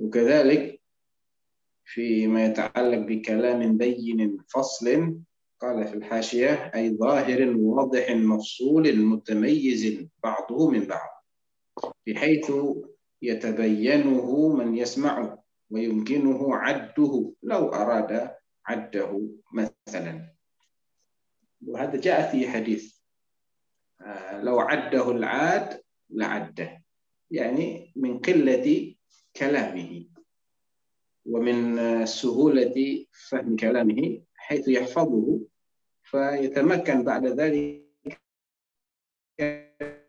وكذلك فيما يتعلق بكلام بين فصل قال في الحاشية أي ظاهر واضح مفصول متميز بعضه من بعض بحيث يتبينه من يسمعه ويمكنه عده لو أراد عده مثلا. وهذا جاء في حديث آه، لو عده العاد لعده يعني من قلة كلامه ومن سهولة فهم كلامه حيث يحفظه فيتمكن بعد ذلك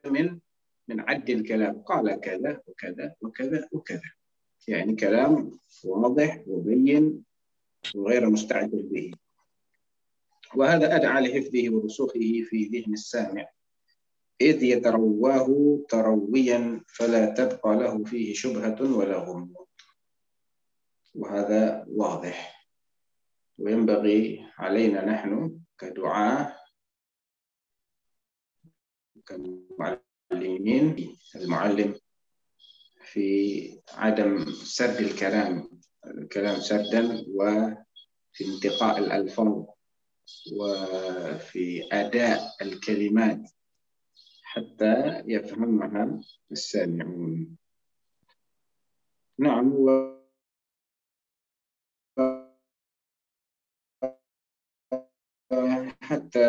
من من عد الكلام. قال كذا وكذا وكذا وكذا. يعني كلام واضح وبين وغير مستعجل به. وهذا أدعى لحفظه ورسوخه في ذهن السامع. إذ يترواه ترويا فلا تبقى له فيه شبهة ولا غموض. وهذا واضح. وينبغي علينا نحن كدعاة كمعلمين المعلم في عدم سرد الكلام الكلام سردا وفي انتقاء الألفاظ وفي أداء الكلمات حتى يفهمها السامعون نعم و حتى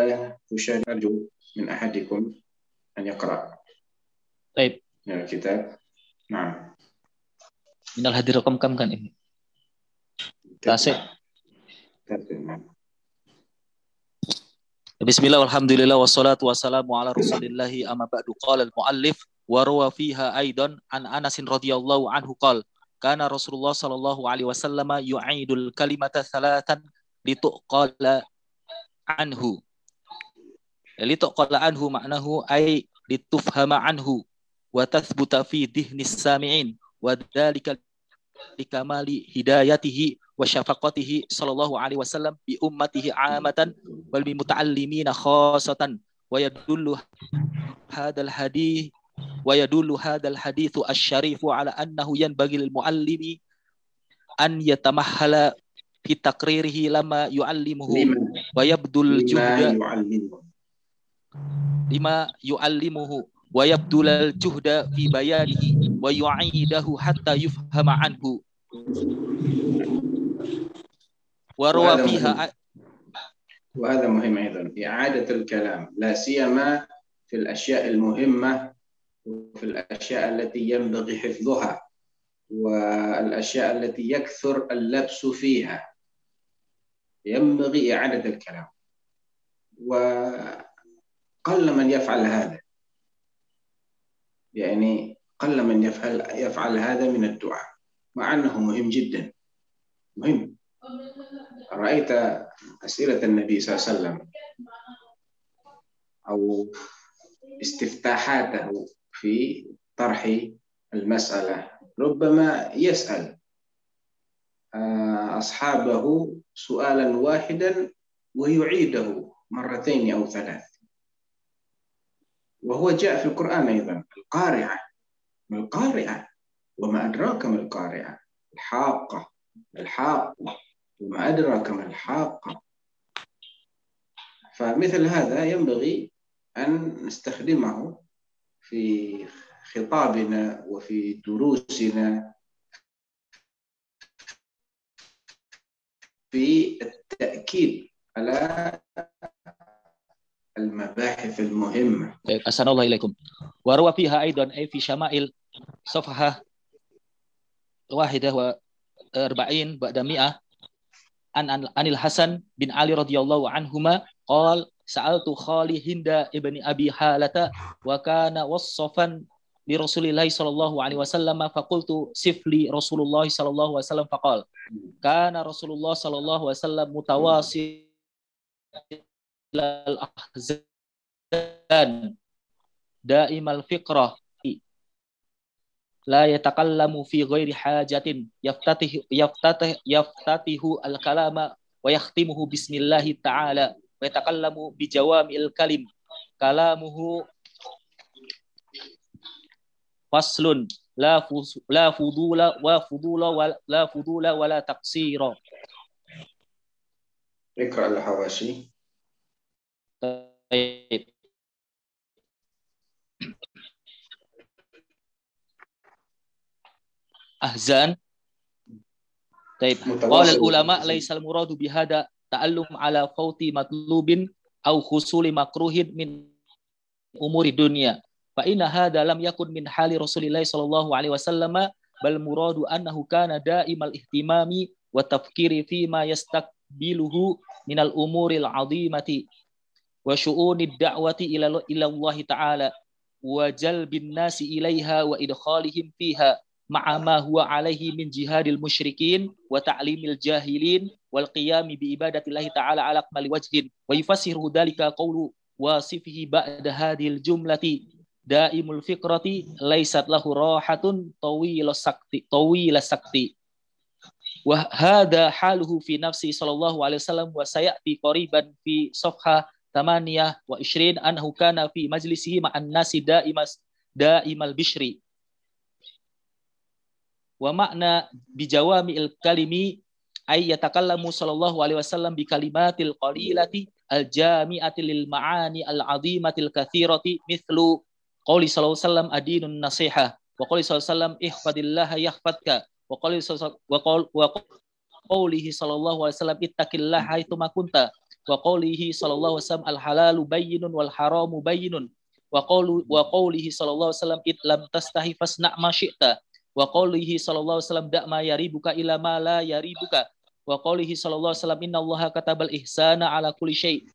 أشاهد أرجو من أحدكم أن يقرأ طيب من الكتاب نعم من الهدي رقم كم كان ini تاسع نعم Bismillah walhamdulillah wassalatu wassalamu ala rasulillahi amma ba'du. Qala al-muallif wa ruwa fiha aidan an Anas radhiyallahu anhu qala kana Rasulullah sallallahu alaihi wasallam yu'idul kalimata salatan lituqala anhu. Lituqala anhu maknahu ay litufhama anhu wa tathbuta fi dhihnis sami'in wa dhalika likamali hidayatihi wa syafaqatihi sallallahu alaihi wasallam bi ummatihi amatan wal bi muta'allimina khassatan wa yadullu hadal hadith wa yadullu hadal hadithu asyarifu ala annahu yanbaghi lil muallimi an yatamahhala fi takririhi lama yu'allimuhu wa yabdul juhda lima yu'allimuhu wa yabdul juhda fi bayanihi wa yu'idahu hatta yufhama anhu وروى فيها وهذا مهم أيضا. إعادة الكلام لا سيما في الأشياء المهمة وفي الأشياء التي ينبغي حفظها والأشياء التي يكثر اللبس فيها. ينبغي إعادة الكلام. وقل من يفعل هذا. يعني قل من يفعل يفعل هذا من الدعاء. مع أنه مهم جدا. مهم. رأيت أسئلة النبي صلى الله عليه وسلم أو استفتاحاته في طرح المسألة. ربما يسأل آه، أصحابه سؤالا واحدا ويعيده مرتين أو ثلاث. وهو جاء في القرآن أيضا القارعة. ما القارعة؟ وما أدراك ما القارعة؟ الحاقة. الحاقة. وما أدراك ما الحاقة. فمثل هذا ينبغي أن نستخدمه في خطابنا وفي دروسنا في التأكيد على المباحث المهمة. أحسن الله إليكم. وروى فيها أيضا أي في شمائل صفحة واحدة وأربعين بعد مئة. An anil Hasan bin Ali radhiyallahu anhuma qal sa'altu Khali Hinda ibni Abi Halata wa kana wassafan li Rasulillah sallallahu alaihi wasallam faqultu sifli Rasulullah sallallahu alaihi wasallam faqal kana Rasulullah sallallahu alaihi wasallam mutawasil al ahzan daimal fiqrah la yatakallamu fi ghairi hajatin yaftatihu yaftatihu yaftatihu al-kalama wa yakhtimuhu bismillah ta'ala wa yatakallamu bi jawami'il kalim. Kalamuhu faslun. La fus, la fudula wa fudula wa la fudula wa la taqsira. Ikra al-hawashi. Baik. طيب أحزان طيب قال العلماء ليس المراد بهذا تعلم على فوت مطلوب أو حصول مكروه من أمور الدنيا فإن هذا لم يكن من حال رسول الله صلى الله عليه وسلم بل مراد أنه كان دائم الاهتمام والتفكير فيما يستقبله من الأمور العظيمة وشؤون الدعوة إلى إلى الله تعالى وجلب الناس إليها وإدخالهم فيها مع ما هو عليه من جهاد المشركين وتعليم الجاهلين والقيام بعبادة الله تعالى على أكمل وجه ويفسر ذلك قول واصفه بعد هذه الجملة دائم الفكرة ليست له راحة طويل السكت طويل السكت وهذا حاله في نفسه صلى الله عليه وسلم وسيأتي قريبا في صفحة 28 أنه كان في مجلسه مع الناس دائم دائم البشر ومعنى بجوامع الكلم أي يتكلم صلى الله عليه وسلم بكلمات القليلة الجامعة للمعاني العظيمة الكثيرة مثل قول صلى الله عليه وسلم أدين النصيحة وقول صلى الله عليه وسلم احفظ الله يحفظك وقول وقول وقوله صلى الله عليه وسلم اتق الله حيثما كنت وقوله صلى الله عليه وسلم الحلال بين والحرام بين وقول وقوله صلى الله عليه وسلم إذ لم تستحي فاصنع ما شئت wa qawlihi sallallahu alaihi wasallam da ma yaribuka ila ma la yaribuka. Wa qawlihi sallallahu alaihi wasallam inna allaha katabal ihsana ala kulli syai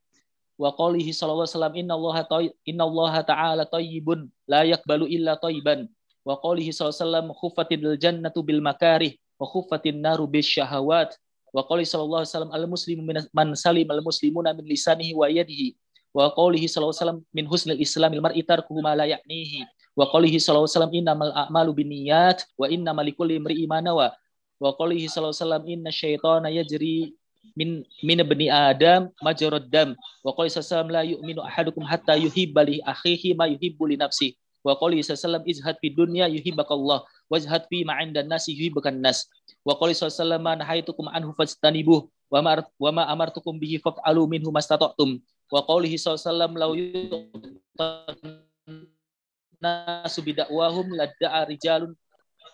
wa qawlihi sallallahu alaihi wasallam inna allaha inna allaha ta'ala tayyibun la yakbalu illa tayyiban. Wa qawlihi sallallahu alaihi wasallam khuffatil jannatu bil makarih wa khuffatin naru bis syahawat. Wa qawlihi sallallahu alaihi wasallam al muslimu man salim al muslimuna min lisanihi wa yadihi. Wa qawlihi sallallahu alaihi wasallam min husnil islamil mar'i tarkuhu ma la ya'nihi wa qalihi sallallahu alaihi wasallam innamal a'malu binniyat wa innamal likulli imri'in ma nawa. Wa qalihi sallallahu alaihi wasallam inna syaitana yajri min min ibni adam majrad dam. Wa qalihi sallallahu la yu'minu ahadukum hatta yuhibba li akhihi ma yuhibbu li nafsi wa qalihi sallallahu izhad fid dunya yuhibbakallah wajhad fi ma 'indan nasi yuhibbukan nas wa qalihi sallallahu ma nahaitukum anhu fastanibuh wa ma wa ma amartukum bihi faf'alu minhu mastata'tum wa qalihi sallallahu law nasu bidakwahum ladda'a rijalun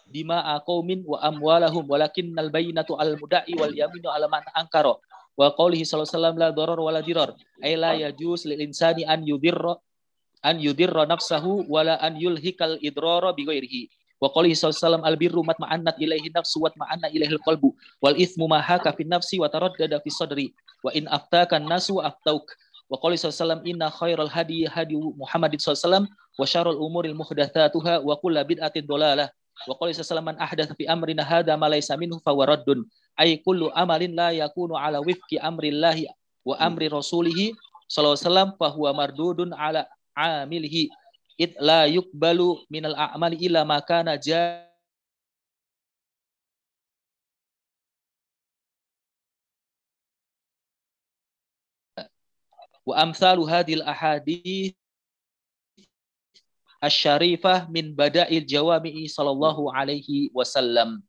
bima qaumin wa amwalahum walakin al bayyinatu al muda'i wal yaminu ala man ankara. Wa qawlihi sallallahu alaihi wasallam la darar wala dirar. Ay la yajuz lil insani an yudirra an yudirra nafsahu wala an yulhikal idrara bi ghairihi. Wa qawlihi sallallahu al birru matma'annat ilaihi nafsu wa matma'anna ilaihi al qalbu wal ithmu ma haka fi nafsi wa taraddada fi sadri wa in aftaka nasu aftauk wa qala sallallahu inna khairal hadi hadi Muhammadin sallallahu wa umuril muhdatsatuha wa kullu bid'atin dolalah wa qala sallallahu man ahdatsa fi amrina hadza ma laysa minhu fa waraddun ay kullu amalin la yakunu ala wifqi amrillahi wa amri rasulih sallallahu alaihi wasallam fa huwa mardudun ala amilihi. It la yuqbalu minal a'mali illa ma kana wa amsalu hadil ahadith asyarifah min bada'il jawami'i sallallahu alaihi wasallam.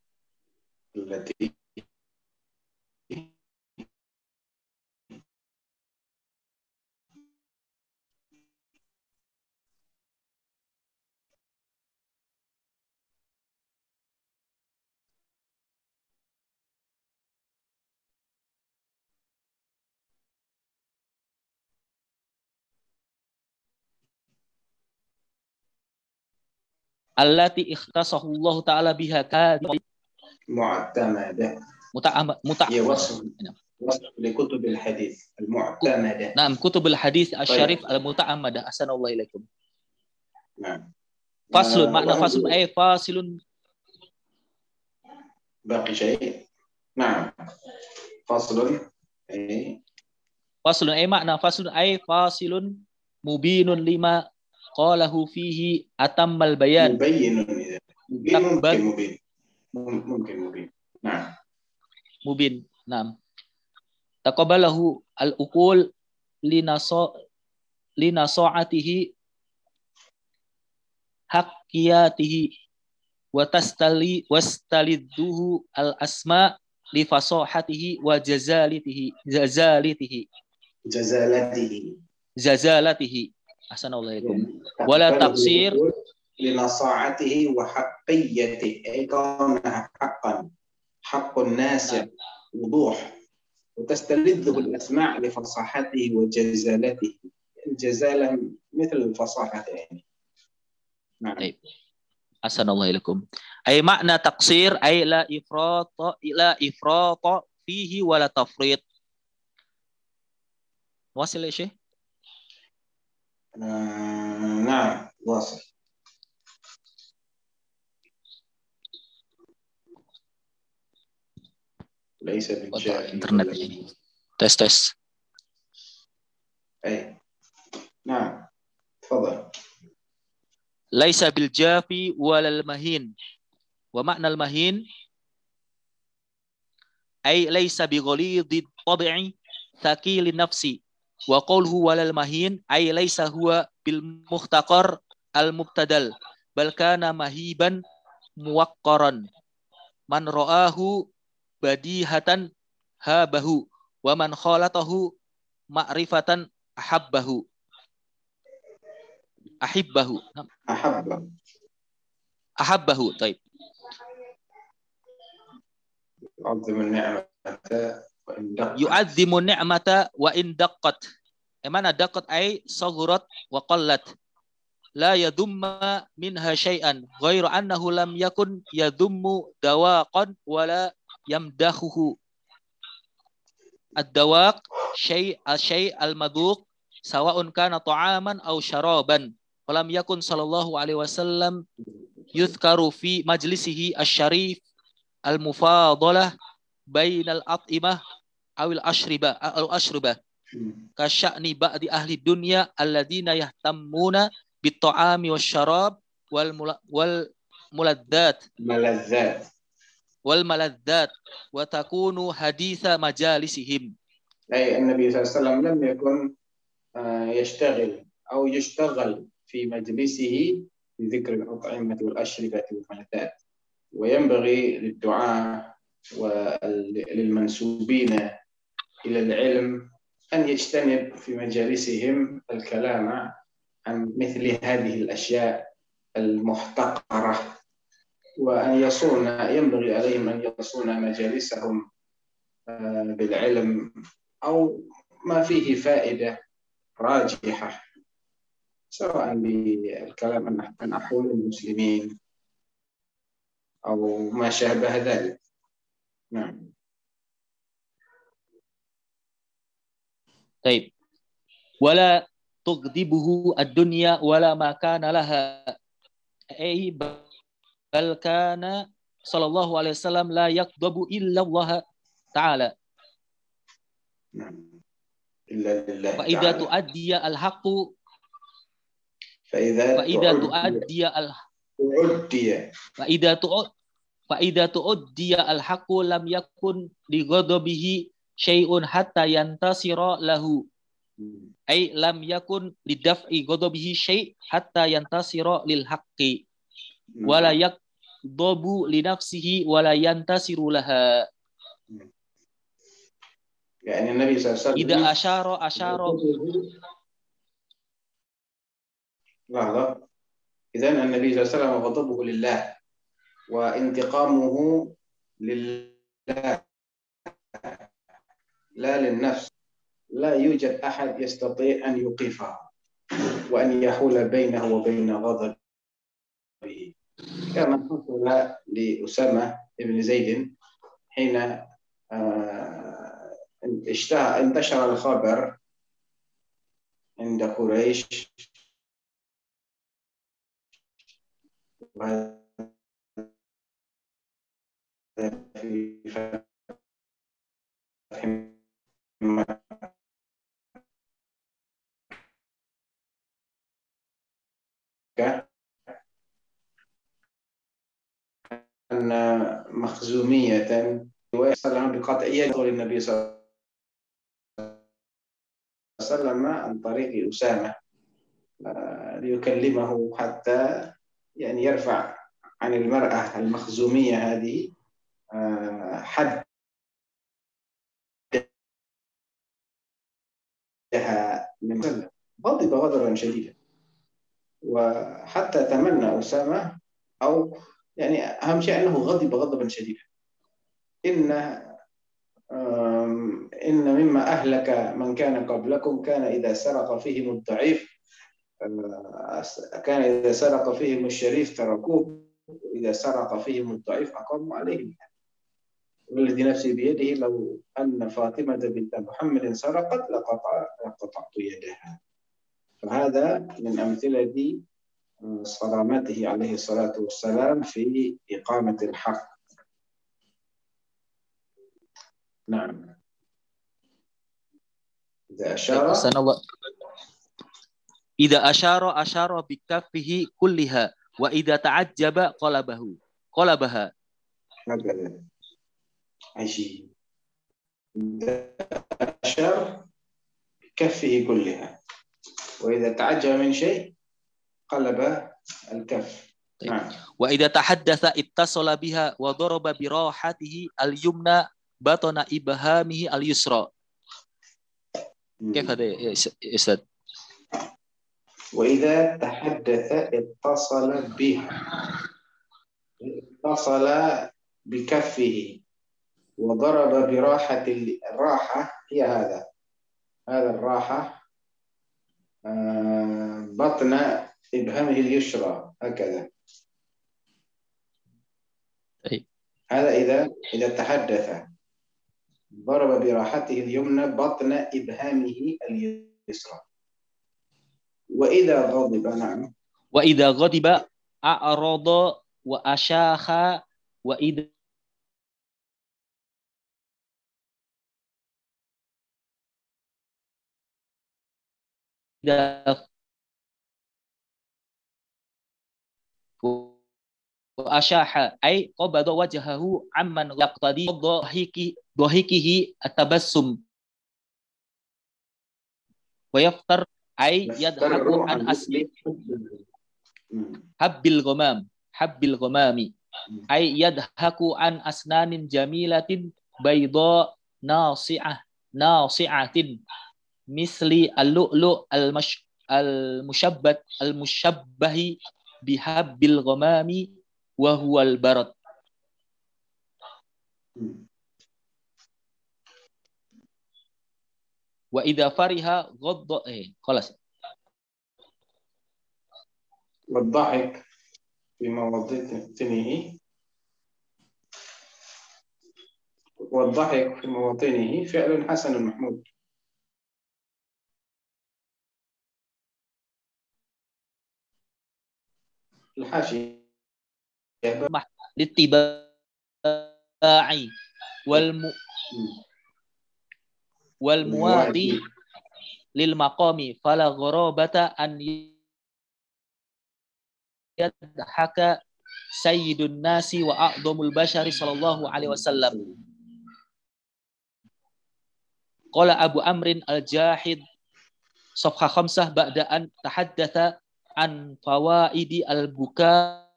Ikhtasahu Allah taala biha معتمدة متعمد هي وصف وصف لكتب الحديث المعتمدة نعم كتب الحديث الشريف طيب. المتعمدة أحسن الله إليكم نعم فصل معنى فصل أي فاصل باقي شيء نعم فصل أي فصل أي معنى فصل أي فاصل مبين لما qalahu fihi atammal bayan. Mubayyin. mungkin mubin. Mungkin mubin. Nah. Mubin. Naam. taqabalahu al uqul linaso linasoatihi haqqiyatihi wa tastali wastalidduhu al asma li fasahatihi wa jazalatihi jazalatihi jazalatihi. Jazalatihi. أحسن الله إليكم. ولا تقصير لنصاعته وحقيته أي كونها حقا. حق ناسع وضوح. وتستلذه الأسماع لفصاحته وجزالته. الجزالة مثل الفصاحة يعني. نعم. طيب. أحسن الله إليكم. أي معنى تقصير؟ أي لا إفراط لا إفراط فيه ولا تفريط. واصل يا شيخ؟ آه نعم واصل ليس بالجاهل انترنت يعني تست تست أي نعم تفضل ليس بالجافي ولا المهين ومعنى المهين أي ليس بغليظ الطبع ثقيل النفس وقوله ولا المهين أي ليس هو بالمختقر المبتدل بل كان مهيبا موقرا من رآه بديهة هابه ومن خالطه معرفة أحبه أحبه أحبه أحبه طيب يعظم النعمة وإن دقت يعظم النعمة وإن دقت mana دقت أي صغرت وقلت لا يذم منها شيئا غير أنه لم يكن يذم دواقا ولا يمدحه الدواق شيء الشيء المذوق سواء كان طعاما أو شرابا ولم يكن صلى الله عليه وسلم يذكر في أو الأشربة أو الأشربة. كشأن بعض أهل الدنيا الذين يهتمون بالطعام والشراب والملذات. ملذات. والملذات. وتكون حديث مجالسهم. أي النبي صلى الله عليه وسلم لم يكن آه، يشتغل أو يشتغل في مجلسه بذكر الأطعمة والأشربة والملذات. وينبغي للدعاة وللمنسوبين إلى العلم أن يجتنب في مجالسهم الكلام عن مثل هذه الأشياء المحتقرة وأن يصون ينبغي عليهم أن يصون مجالسهم آه، بالعلم أو ما فيه فائدة راجحة سواء بالكلام عن أحوال المسلمين أو ما شابه ذلك. نعم. طيب ولا تغضبه الدنيا ولا ما كان لها أي بل كان صلى الله عليه وسلم لا يغضب إلا الله تعالى نعم إلا لله فإذا تعالى. تؤدي الحق فإذا فإذا تعدي- تؤدي الحق تعدي فإذا تؤ- فإذا تؤدي الحق يكن لغضبه شيء حتى ينتصر له. أي لم يكن لدفع غضبه شيء حتى ينتصر للحق. ولا يغضب لنفسه ولا ينتصر لها. يعني النبي صلى الله عليه وسلم إذا أشار أشار لحظة. إذا النبي صلى الله عليه وسلم غضبه لله وانتقامه لله. لا للنفس لا يوجد أحد يستطيع أن يوقفه وأن يحول بينه وبين غضبه. كما حصل لأسامة بن زيد حين آه، اشتهى انتشر الخبر عند قريش. في فتح أن مخزومية وسلم بقطعية قول النبي صلى الله عليه وسلم عن طريق أسامة آه، ليكلمه حتى يعني يرفع عن المرأة المخزومية هذه آه، حد. غضب غضبا شديدا. وحتى تمنى أسامة أو يعني أهم شيء أنه غضب غضبا شديدا. إن إن مما أهلك من كان قبلكم كان إذا سرق فيهم الضعيف كان إذا سرق فيهم الشريف تركوه وإذا سرق فيهم الضعيف أقاموا عليه والذي نفسي بيده لو أن فاطمة بنت محمد سرقت لقطع لقطعت يدها. فهذا من أمثلة صرامته عليه الصلاة والسلام في إقامة الحق. نعم. إذا أشار. إذا أشار أشار بكفه كلها وإذا تعجب قلبه قلبها. هكذا عجيب. إذا أشار بكفه كلها. وإذا تعجب من شيء قلب الكف. طيب. نعم. وإذا تحدث اتصل بها وضرب براحته اليمنى بطن إبهامه اليسرى. كيف هذا يا أستاذ؟ وإذا تحدث اتصل بها. اتصل بكفه وضرب براحة الراحة. هي هذا. هذا الراحة. بطن إبهامه اليسرى هكذا. أي. هذا إذا إذا تحدث. ضرب براحته اليمنى بطن إبهامه اليسرى. وإذا غضب نعم. وإذا غضب أعرض وأشاخ وإذا وأشاح أي قبض وجهه عمن يقتضي ضحك ضحكه التبسم ويفتر أي يضحك عن أصل حب الغمام حب الغمام أي يضحك عن أسنان جميلة بيضاء ناصعة ناصعة مثل اللؤلؤ المش المشبه بحب الغمام وهو البرد. وإذا فرح غض إيه خلاص. والضحك في مواطنه والضحك في مواطنه فعل حسن محمود. الحاشية للاتباع والم والمواطي للمقام فلا غرابة أن يضحك سيد الناس وأعظم البشر صلى الله عليه وسلم قال أبو أمر الجاحد صفحة خمسة بعد أن تحدث عن فوائد البكاء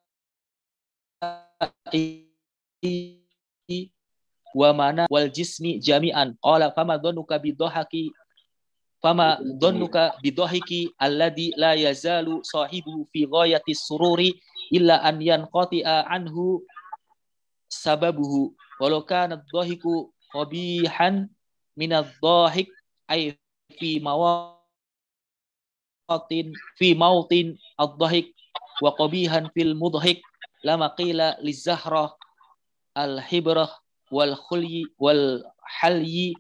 ومنى والجسم جميعا قال فما ظنك بالضحك فما ظنك بالضحك الذي لا يزال صاحبه في غاية السرور إلا أن ينقطع عنه سببه ولو كان الضحك قبيحا من الضاحك أي في مواطن في موطن الضحك وقبيحا في المضحك. لما قيل للزهرة الحبرة والخلي والحلي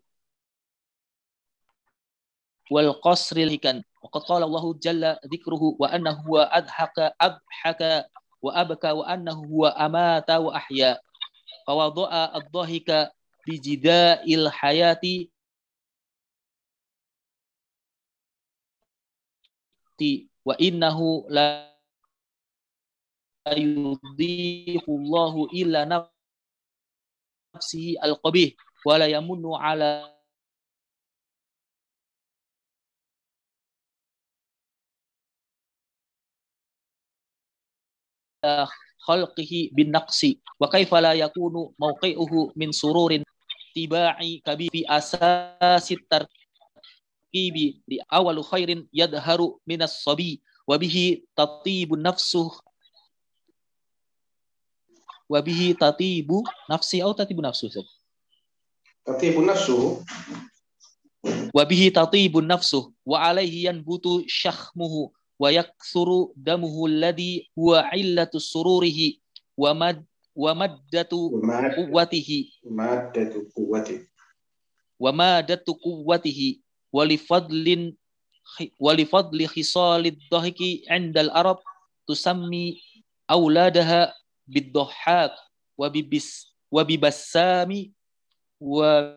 والقصر الهكن وقد قال الله جل ذكره وأنه هو أضحك أضحك وأبكى وأنه هو أمات وأحيا. فوضع الضحك بجداء الحياة haqqi wa innahu la yudhihu Allahu illa nafsihi al-qabih wa la yamunnu ala khalqihi bin naqsi wa kaifa la yakunu mawqi'uhu min sururin tiba'i kabi fi asasit tartib taqibi li awalu khairin yadharu minas sabi wa bihi tatibu nafsu. Wa bihi tatibu nafsi atau tatibu nafsu tatibu nafsu. Wa bihi tatibu nafsu. Wa alaihi yanbutu syakhmuhu wa yaksuru damuhu alladhi huwa illatu sururihi wa mad wa maddatu quwwatihi. maddatu quwwatihi. Wa maddatu quwwatihi walifadlin walifadli khisalid dhahiki indal arab tusammi auladaha biddahhak wa bibis wa bibassami wa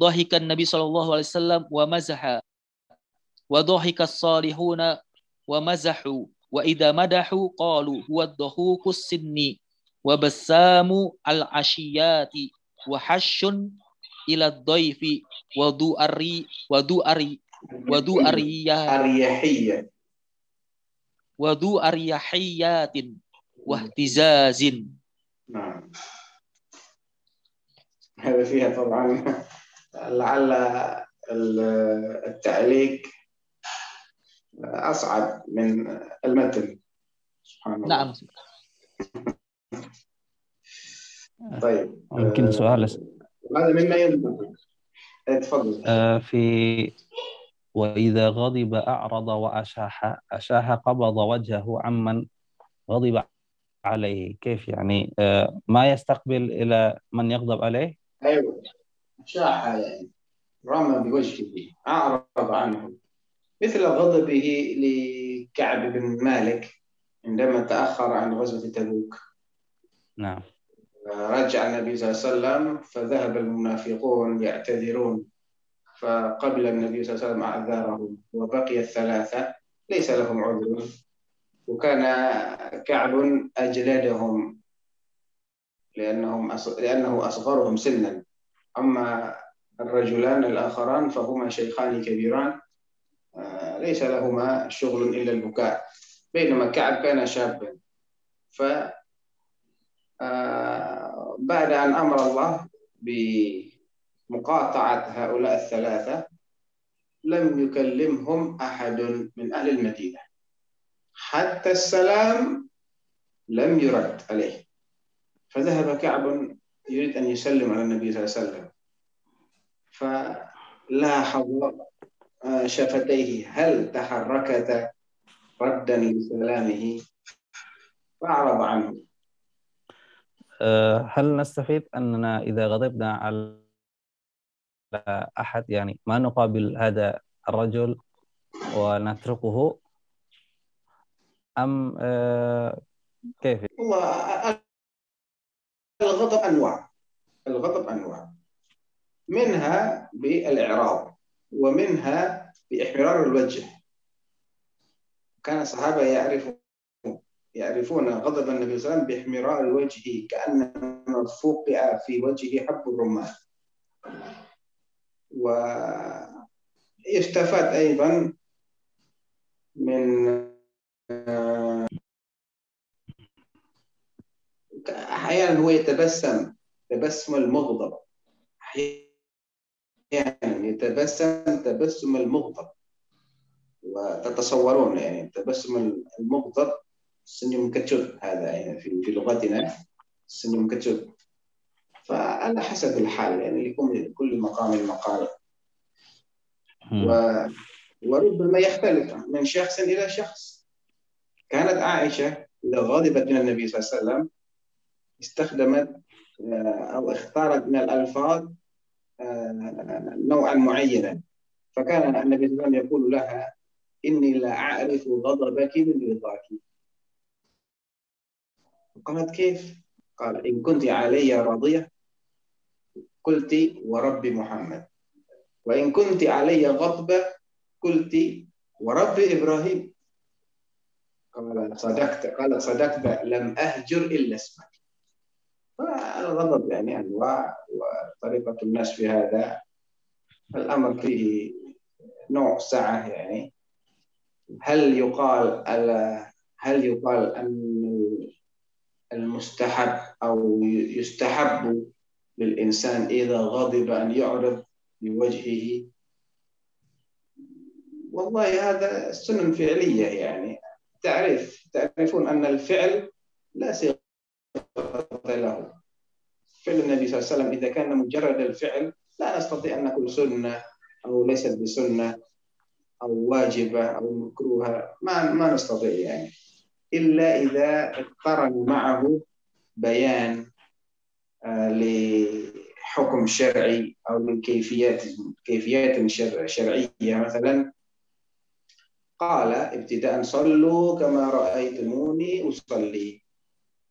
dhahika nabi sallallahu alaihi wasallam wa mazaha wa dhahika salihuna wa mazahu wa idza madahu qalu huwa dhahukus sinni wa bassamu al ashiyati wa hashun إلى الضيف وذو أري وذو أري وذو أريا أريحية وذو أريحيات واهتزاز. نعم. هذا فيها طبعا لعل التعليق أصعب من المتن. سبحان الله. نعم. طيب. يمكن سؤال هذا مما ينبغي تفضل. آه، في وإذا غضب أعرض وأشاح أشاح قبض وجهه عمن غضب عليه. كيف يعني؟ آه، ما يستقبل إلى من يغضب عليه؟ أيوه. شاح يعني رمى بوجهه أعرض عنه. مثل غضبه لكعب بن مالك عندما تأخر عن غزوة تبوك. نعم. رجع النبي صلى الله عليه وسلم فذهب المنافقون يعتذرون فقبل النبي صلى الله عليه وسلم أعذارهم وبقي الثلاثة ليس لهم عذر. وكان كعب اجلدهم لأنهم. لأنه أصغرهم سنا. أما الرجلان الآخران فهما شيخان كبيران آه، ليس لهما شغل إلا البكاء. بينما كعب كان شابا. ف آه، بعد أن أمر الله بمقاطعة هؤلاء الثلاثة لم يكلمهم أحد من أهل المدينة. حتى السلام لم يرد عليه. فذهب كعب يريد أن يسلم على النبي صلى الله عليه وسلم. فلاحظ آه، شفتيه هل تحركتا ردا لسلامه؟ فأعرض عنه. هل نستفيد أننا إذا غضبنا على أحد؟ يعني ما نقابل هذا الرجل ونتركه؟ أم آه، كيف؟ والله الغضب أنواع. الغضب أنواع. منها بالإعراض ومنها بإحمرار الوجه. كان الصحابة يعرفون يعرفون غضب النبي صلى الله عليه وسلم باحمرار الوجه كأنما فوقع في وجهه حب الرمان. ويستفاد أيضا من أحيانا هو يتبسم تبسم المغضب. أحيانا يتبسم تبسم المغضب. وتتصورون يعني تبسم المغضب senyum kecut هذا يعني في في لغتنا senyum kecut فعلى حسب الحال يعني لكل كل مقام مقال و وربما يختلف من شخص إلى شخص. كانت عائشة إذا غضبت من النبي صلى الله عليه وسلم استخدمت آه، أو اختارت من الألفاظ آه، نوعا معينا. فكان النبي صلى الله عليه وسلم يقول لها إني لا أعرف غضبك من رضاك. قالت كيف؟ قال إن كنت علي راضية قلت ورب محمد. وإن كنت علي غضبة قلت ورب إبراهيم. قال صدقت قال صدقت لم أهجر إلا اسمك. فالغضب يعني أنواع وطريقة الناس في هذا. الأمر فيه نوع سعة يعني. هل يقال هل يقال أن المستحب أو يستحب للإنسان إذا غضب أن يعرض بوجهه والله هذا سنن فعلية يعني. تعرف تعرفون أن الفعل لا صيغة له. فعل النبي صلى الله عليه وسلم إذا كان مجرد الفعل لا نستطيع أن نقول سنة أو ليست بسنة أو واجبة أو مكروهة. ما ما نستطيع يعني. إلا إذا اقترن معه بيان آه، لحكم شرعي أو لكيفيات كيفيات شرعية مثلا. قال ابتداء صلوا كما رأيتموني أصلي.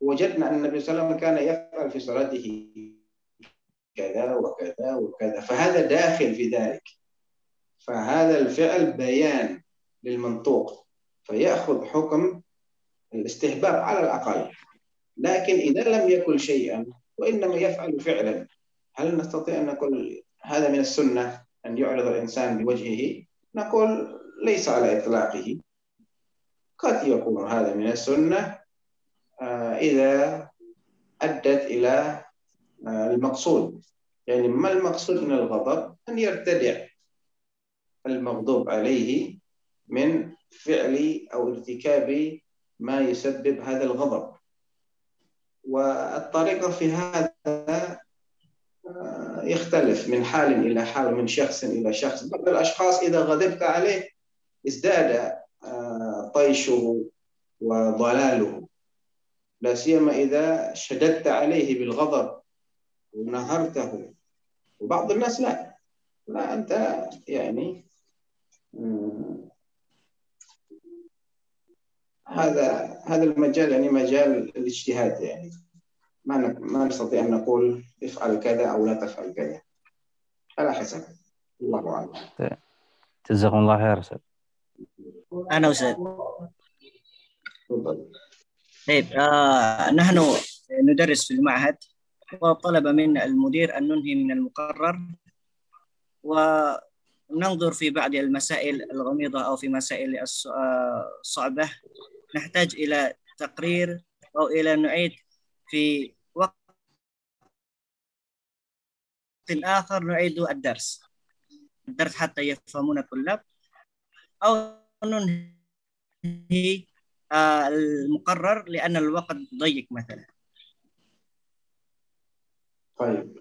وجدنا أن النبي صلى الله عليه وسلم كان يفعل في صلاته كذا وكذا وكذا فهذا داخل في ذلك. فهذا الفعل بيان للمنطوق. فيأخذ حكم الاستحباب على الأقل لكن إذا لم يكن شيئا وإنما يفعل فعلا هل نستطيع أن نقول هذا من السنة أن يعرض الإنسان بوجهه؟ نقول ليس على إطلاقه. قد يكون هذا من السنة آه، إذا أدت إلى آه، المقصود. يعني ما المقصود من الغضب؟ أن يرتدع المغضوب عليه من فعل أو ارتكاب ما يسبب هذا الغضب. والطريقة في هذا آه، يختلف من حال إلى حال من شخص إلى شخص. بعض الأشخاص إذا غضبت عليه ازداد آه، طيشه وضلاله. لا سيما إذا شددت عليه بالغضب ونهرته. وبعض الناس لا. لا أنت يعني هذا هذا المجال يعني مجال الاجتهاد يعني. ما ما نستطيع أن نقول افعل كذا أو لا تفعل كذا. على حسب. الله أعلم. جزاكم الله خير أستاذ. أنا أستاذ. طيب آه نحن ندرس في المعهد وطلب من المدير أن ننهي من المقرر وننظر في بعض المسائل الغميضة أو في مسائل الصعبه نحتاج إلى تقرير أو إلى نعيد في وقت آخر نعيد الدرس. الدرس حتى يفهمون الطلاب. أو ننهي آه، المقرر لأن الوقت ضيق مثلا. طيب.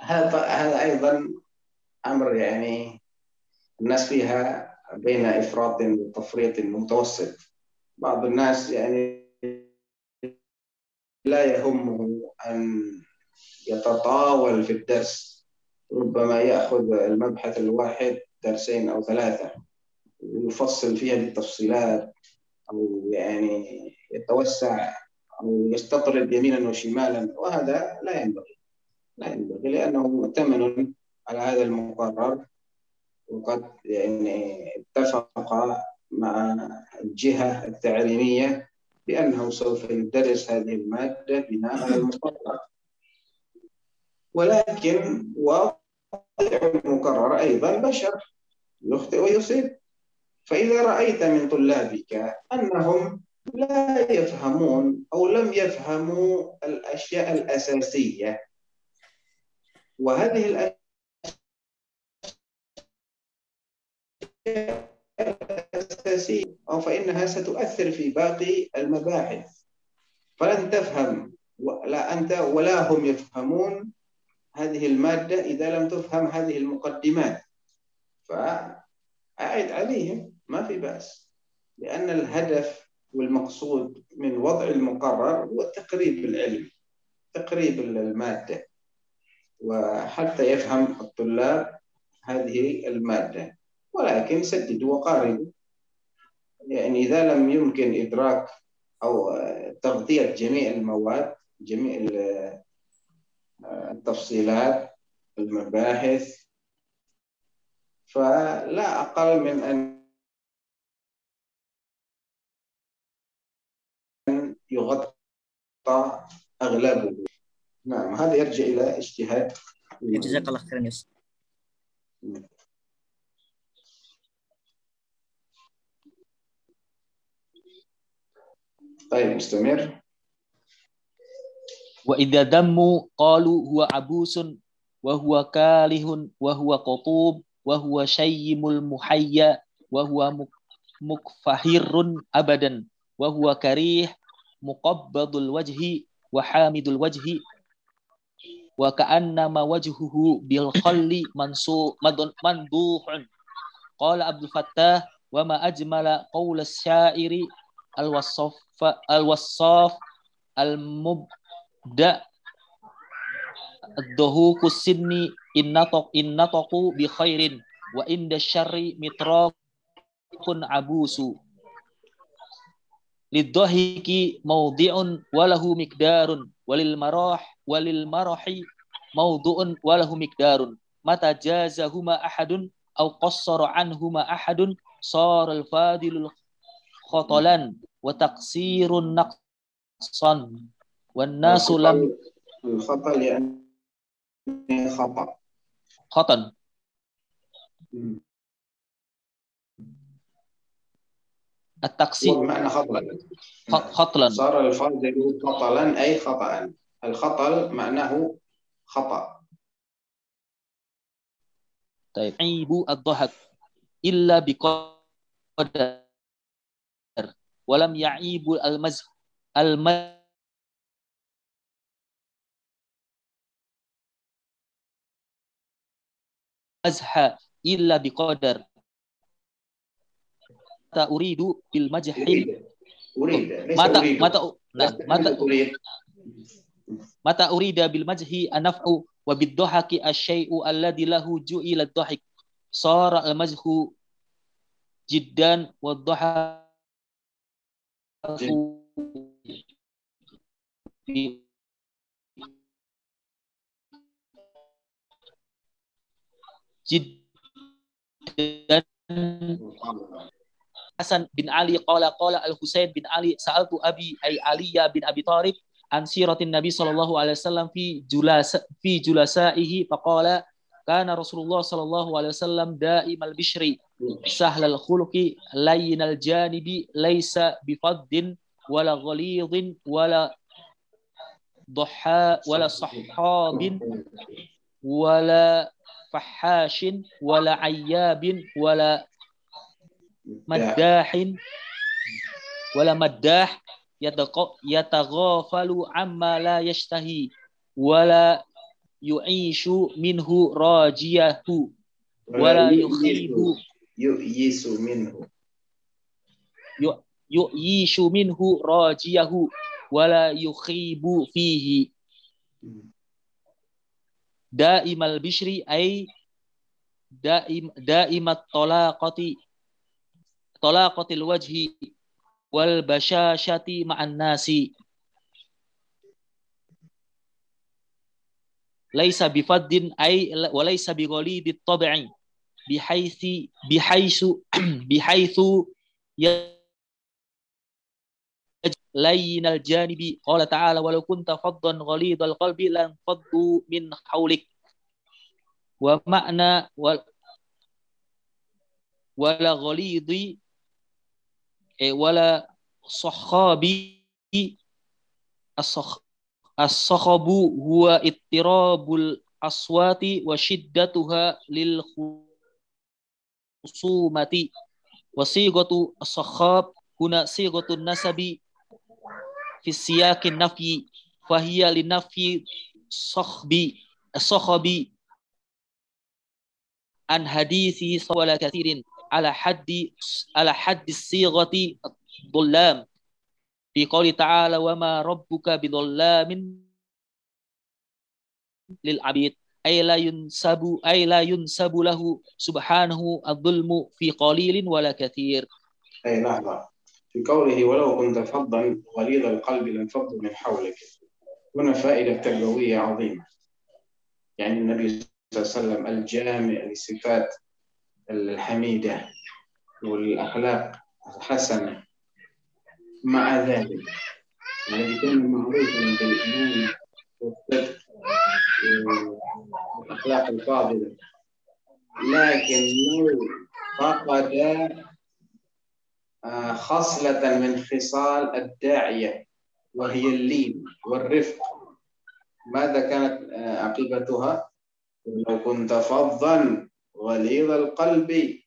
هذا هذا أيضا أمر يعني الناس فيها بين إفراط وتفريط متوسط. بعض الناس يعني لا يهمه أن يتطاول في الدرس ربما يأخذ المبحث الواحد درسين أو ثلاثة ويفصل فيها بالتفصيلات أو يعني يتوسع أو يستطرد يمينا وشمالا وهذا لا ينبغي لا ينبغي لأنه مؤتمن على هذا المقرر. وقد يعني اتفق مع الجهة التعليمية بأنه سوف يدرس هذه المادة بناء على المقرر. ولكن واقع المقرر أيضا بشر يخطئ ويصيب. فإذا رأيت من طلابك أنهم لا يفهمون أو لم يفهموا الأشياء الأساسية وهذه الأساسية أو فإنها ستؤثر في باقي المباحث. فلن تفهم لا أنت ولا هم يفهمون هذه المادة إذا لم تفهم هذه المقدمات. فأعد عليهم ما في بأس. لأن الهدف والمقصود من وضع المقرر هو تقريب العلم تقريب المادة. وحتى يفهم الطلاب هذه المادة. ولكن سددوا وقاربوا يعني إذا لم يمكن إدراك أو تغطية جميع المواد جميع التفصيلات المباحث فلا أقل من أن يغطى أغلبه. نعم هذا يرجع إلى اجتهاد. جزاك الله خيرا يوسف طيب مستمر وإذا دموا قالوا هو عبوس وهو كاله وهو قطوب وهو شيم المحيا وهو مك- مكفهر أبدا وهو كريه مقبض الوجه وحامد الوجه وكأنما وجهه بالخل منصو- مد- مندوح قال عبد الفتاح وما أجمل قول الشاعر al-wasaf al-wasaf al-mubda ad-dahu kusinni innatok innatoku bi khairin wa inda syarri mitrakun abusu. Lidhahiki mawdi'un walahu mikdarun walil marah walil marahi mawdu'un walahu mikdarun mata jazahuma ahadun au qassara anhuma ahadun saral fadilul khotolan وتقصير نقصا. والناس لم الخطأ يعني خطأ. خطأ. التقصير. هو بمعنى خطأ. خ- خطلا. صار الفاضل خطلا أي خطأ. الخطل معناه خطأ. طيب. عيب الضحك. إلا بقدر walam ya'ibul al-maz al mazha azha illa biqadar. Mata uridu bil majhi. Mata mata nah, mata mata urida bil majhi anaf'u wa bid dhahaki asyai'u alladhi lahu ju'ila dhahik sara al majhu jiddan wa dhahak في جدا حسن بن علي قال قال الحسين بن علي سألت أبي أي علي بن أبي طالب عن سيرة النبي صلى الله عليه وسلم في جلاس في جلسائه فقال كان رسول الله صلى الله عليه وسلم دائم البشر سهل الخلق لين الجانب ليس بفض ولا غليظ ولا ضحاء ولا صحاب ولا فحاش ولا عياب ولا مداح ولا مداح يتق- يتغافل عما لا yu'ishu minhu rajiyahu wala yukhibu yu'yisu minhu. Yu'yishu minhu rajiyahu wala yukhibu fihi. Daimal bishri ay daim daimat talaqati talaqatil wajhi wal bashashati ma'an nasi. ليس بفد أي وليس بغليظ الطبع بحيث بحيث بحيث لين الجانب. قال تعالى ولو كنت فظا غليظ القلب لانفضوا من حولك. ومعنى ولا غليظ إيه، ولا صخابي الصخ الصخب هو اضطراب الأصوات وشدتها للخصومة. وصيغة الصخاب هنا صيغة النسب في سياق النفي فهي لنفي صخب الصخب عن حديث ولا كثير على حد على حد الصيغة الظلام في قول تعالى وما ربك بظلام للعبيد أي لا ينسب أي لا ينسب له سبحانه الظلم في قليل ولا كثير. أي لحظة في قوله ولو كنت فظا غليظ القلب لانفضوا من حولك هنا فائدة تربوية عظيمة. يعني النبي صلى الله عليه وسلم الجامع لصفات الحميدة والأخلاق الحسنة. مع ذلك الذي كان معروفا بالإيمان والصدق والأخلاق الفاضلة لكن لو فقد آه، خصلة من خصال الداعية وهي اللين والرفق ماذا كانت آه، عقيبتها؟ لو كنت فظا غليظ القلب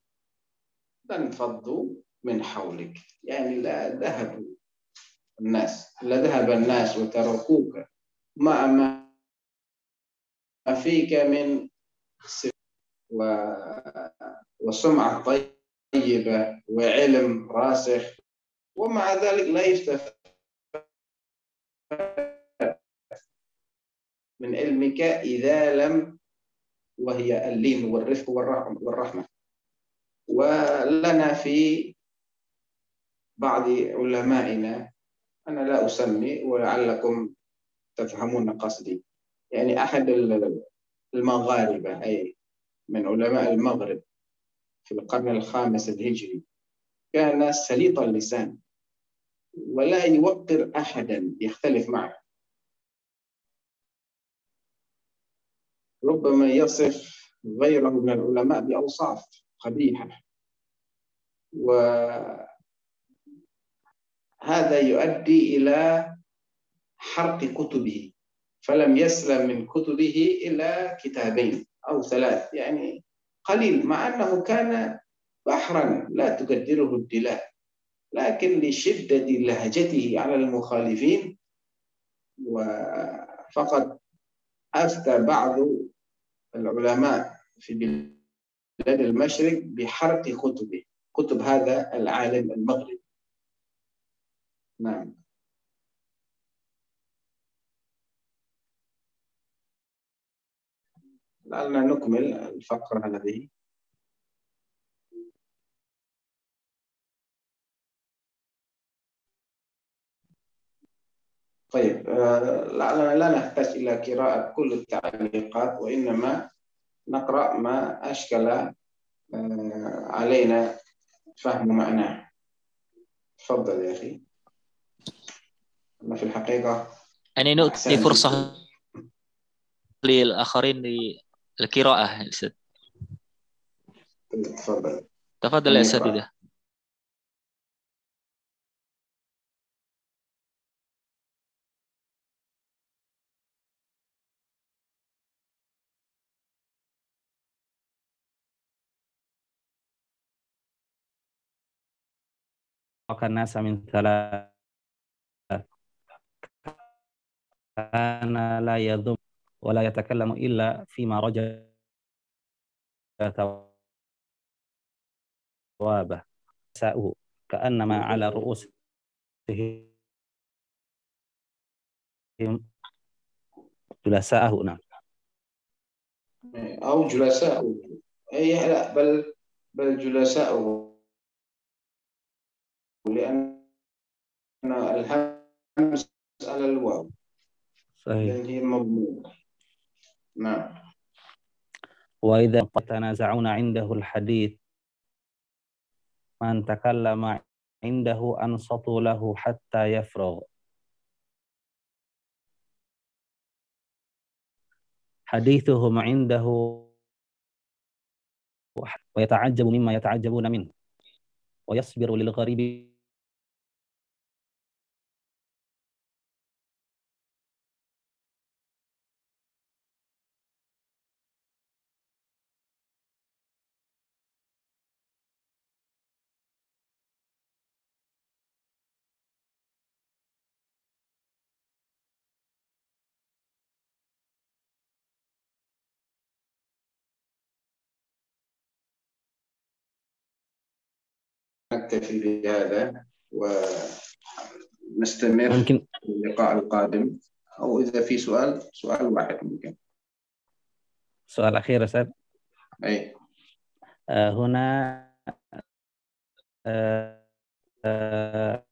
لانفضوا من حولك. يعني لا ذهبوا الناس لا ذهب الناس وتركوك. مع ما فيك من وسمعة طيبة وعلم راسخ. ومع ذلك لا يستفاد من علمك إذا لم وهي اللين والرفق والرحمة. ولنا في بعض علمائنا أنا لا أسمي ولعلكم تفهمون قصدي. يعني أحد المغاربة أي من علماء المغرب في القرن الخامس الهجري كان سليط اللسان ولا يوقر أحدا يختلف معه. ربما يصف غيره من العلماء بأوصاف قبيحة. وهذا يؤدي إلى حرق كتبه. فلم يسلم من كتبه إلا كتابين أو ثلاث يعني قليل مع أنه كان بحرا لا تقدره الدلاء. لكن لشدة لهجته على المخالفين وفقد أفتى بعض العلماء في بلاد المشرق بحرق كتبه كتب هذا العالم المغربي. نعم. لعلنا نكمل الفقرة هذه طيب آه، لعلنا لا نحتاج إلى قراءة كل التعليقات وإنما نقرأ ما أشكل آه، علينا فهم معناه. تفضل يا أخي. أنا في الحقيقة. يعني نؤتي فرصة للآخرين للقراءة أستاذ. تفضل. تفضل يا أستاذ الناس من ثلاث كان لا يذم ولا يتكلم إلا فيما رجى ثوابه ساؤه كأنما على رؤوسهم جلساءه نعم. أو جلساء أي لا بل بل جلساء لأن الهمس على الواو. صحيح. هي مضمومة نعم. وإذا تنازعون عنده الحديث من تكلم عنده أنصتوا له حتى يفرغ. حديثهم عنده ويتعجب مما يتعجبون منه ويصبر للغريب نكتفي بهذا ونستمر ممكن. في اللقاء القادم. أو إذا في سؤال سؤال واحد ممكن. سؤال أخير أستاذ. أي. آه، هنا آه، آه،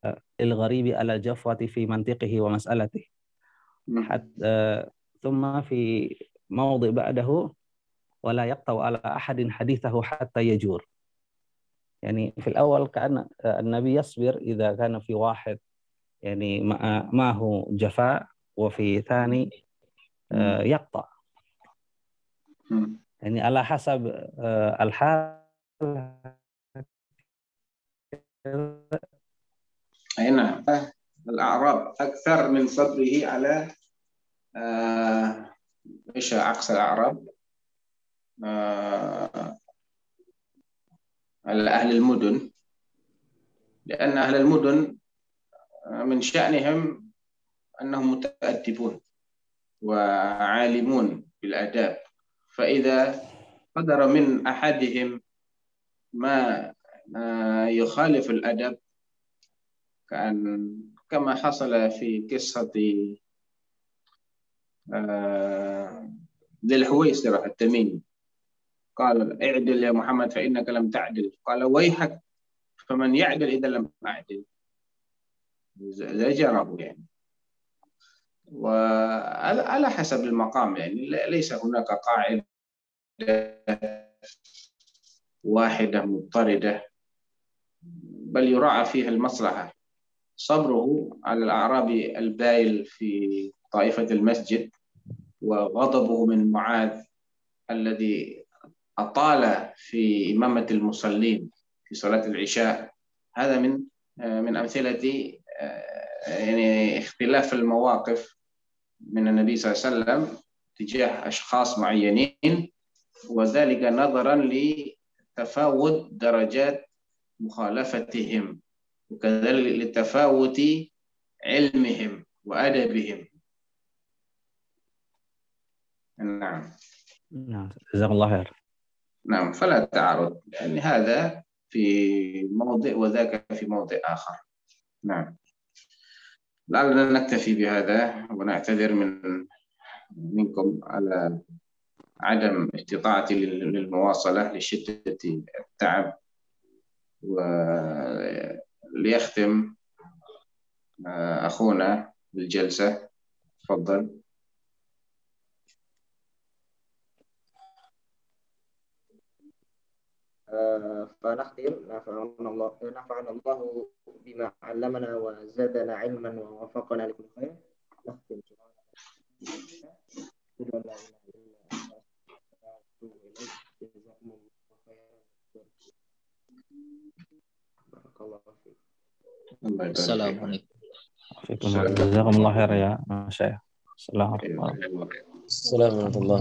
الغريب على الجفوة في منطقه ومسألته. حتى ثم في موضع بعده ولا يقطع على أحد حديثه حتى يجور. يعني في الأول كأن النبي يصبر إذا كان في واحد يعني معه جفاء وفي ثاني آه، يقطع. يعني على حسب آه، الحال. أي نعم. الأعراب أكثر من صبره على آه، إيش عكس الأعراب؟ على أهل المدن لأن أهل المدن آه، من شأنهم أنهم متأدبون وعالمون بالآداب. فإذا قدر من أحدهم ما يخالف الأدب كأن كما حصل في قصة آه، ذي الحويسرة التميمي. قال اعدل يا محمد فإنك لم تعدل. قال ويحك فمن يعدل إذا لم أعدل. زجره يعني. وعلى حسب المقام يعني. ليس هناك قاعدة واحدة مضطردة بل يراعى فيها المصلحة. صبره على الأعرابي البايل في طائفة المسجد وغضبه من معاذ الذي أطال في إمامة المصلين في صلاة العشاء. هذا من من أمثلة يعني اختلاف المواقف من النبي صلى الله عليه وسلم تجاه أشخاص معينين وذلك نظرا لتفاوت درجات مخالفتهم وكذلك لتفاوت علمهم وأدبهم. نعم. نعم. جزاك الله خير. نعم فلا تعارض لأن هذا في موضع وذاك في موضع آخر. نعم. لعلنا نكتفي بهذا ونعتذر من منكم على عدم استطاعتي للمواصلة لشدة التعب وليختم آه، أخونا الجلسة تفضل. فنختم نفعنا الله نفعنا الله بما علمنا وزادنا علما ووفقنا لكل خير. نختم بارك الله فيك السلام. عليكم جزاكم الله خير يا مشايخ. السلام عليكم. السلام ورحمة الله.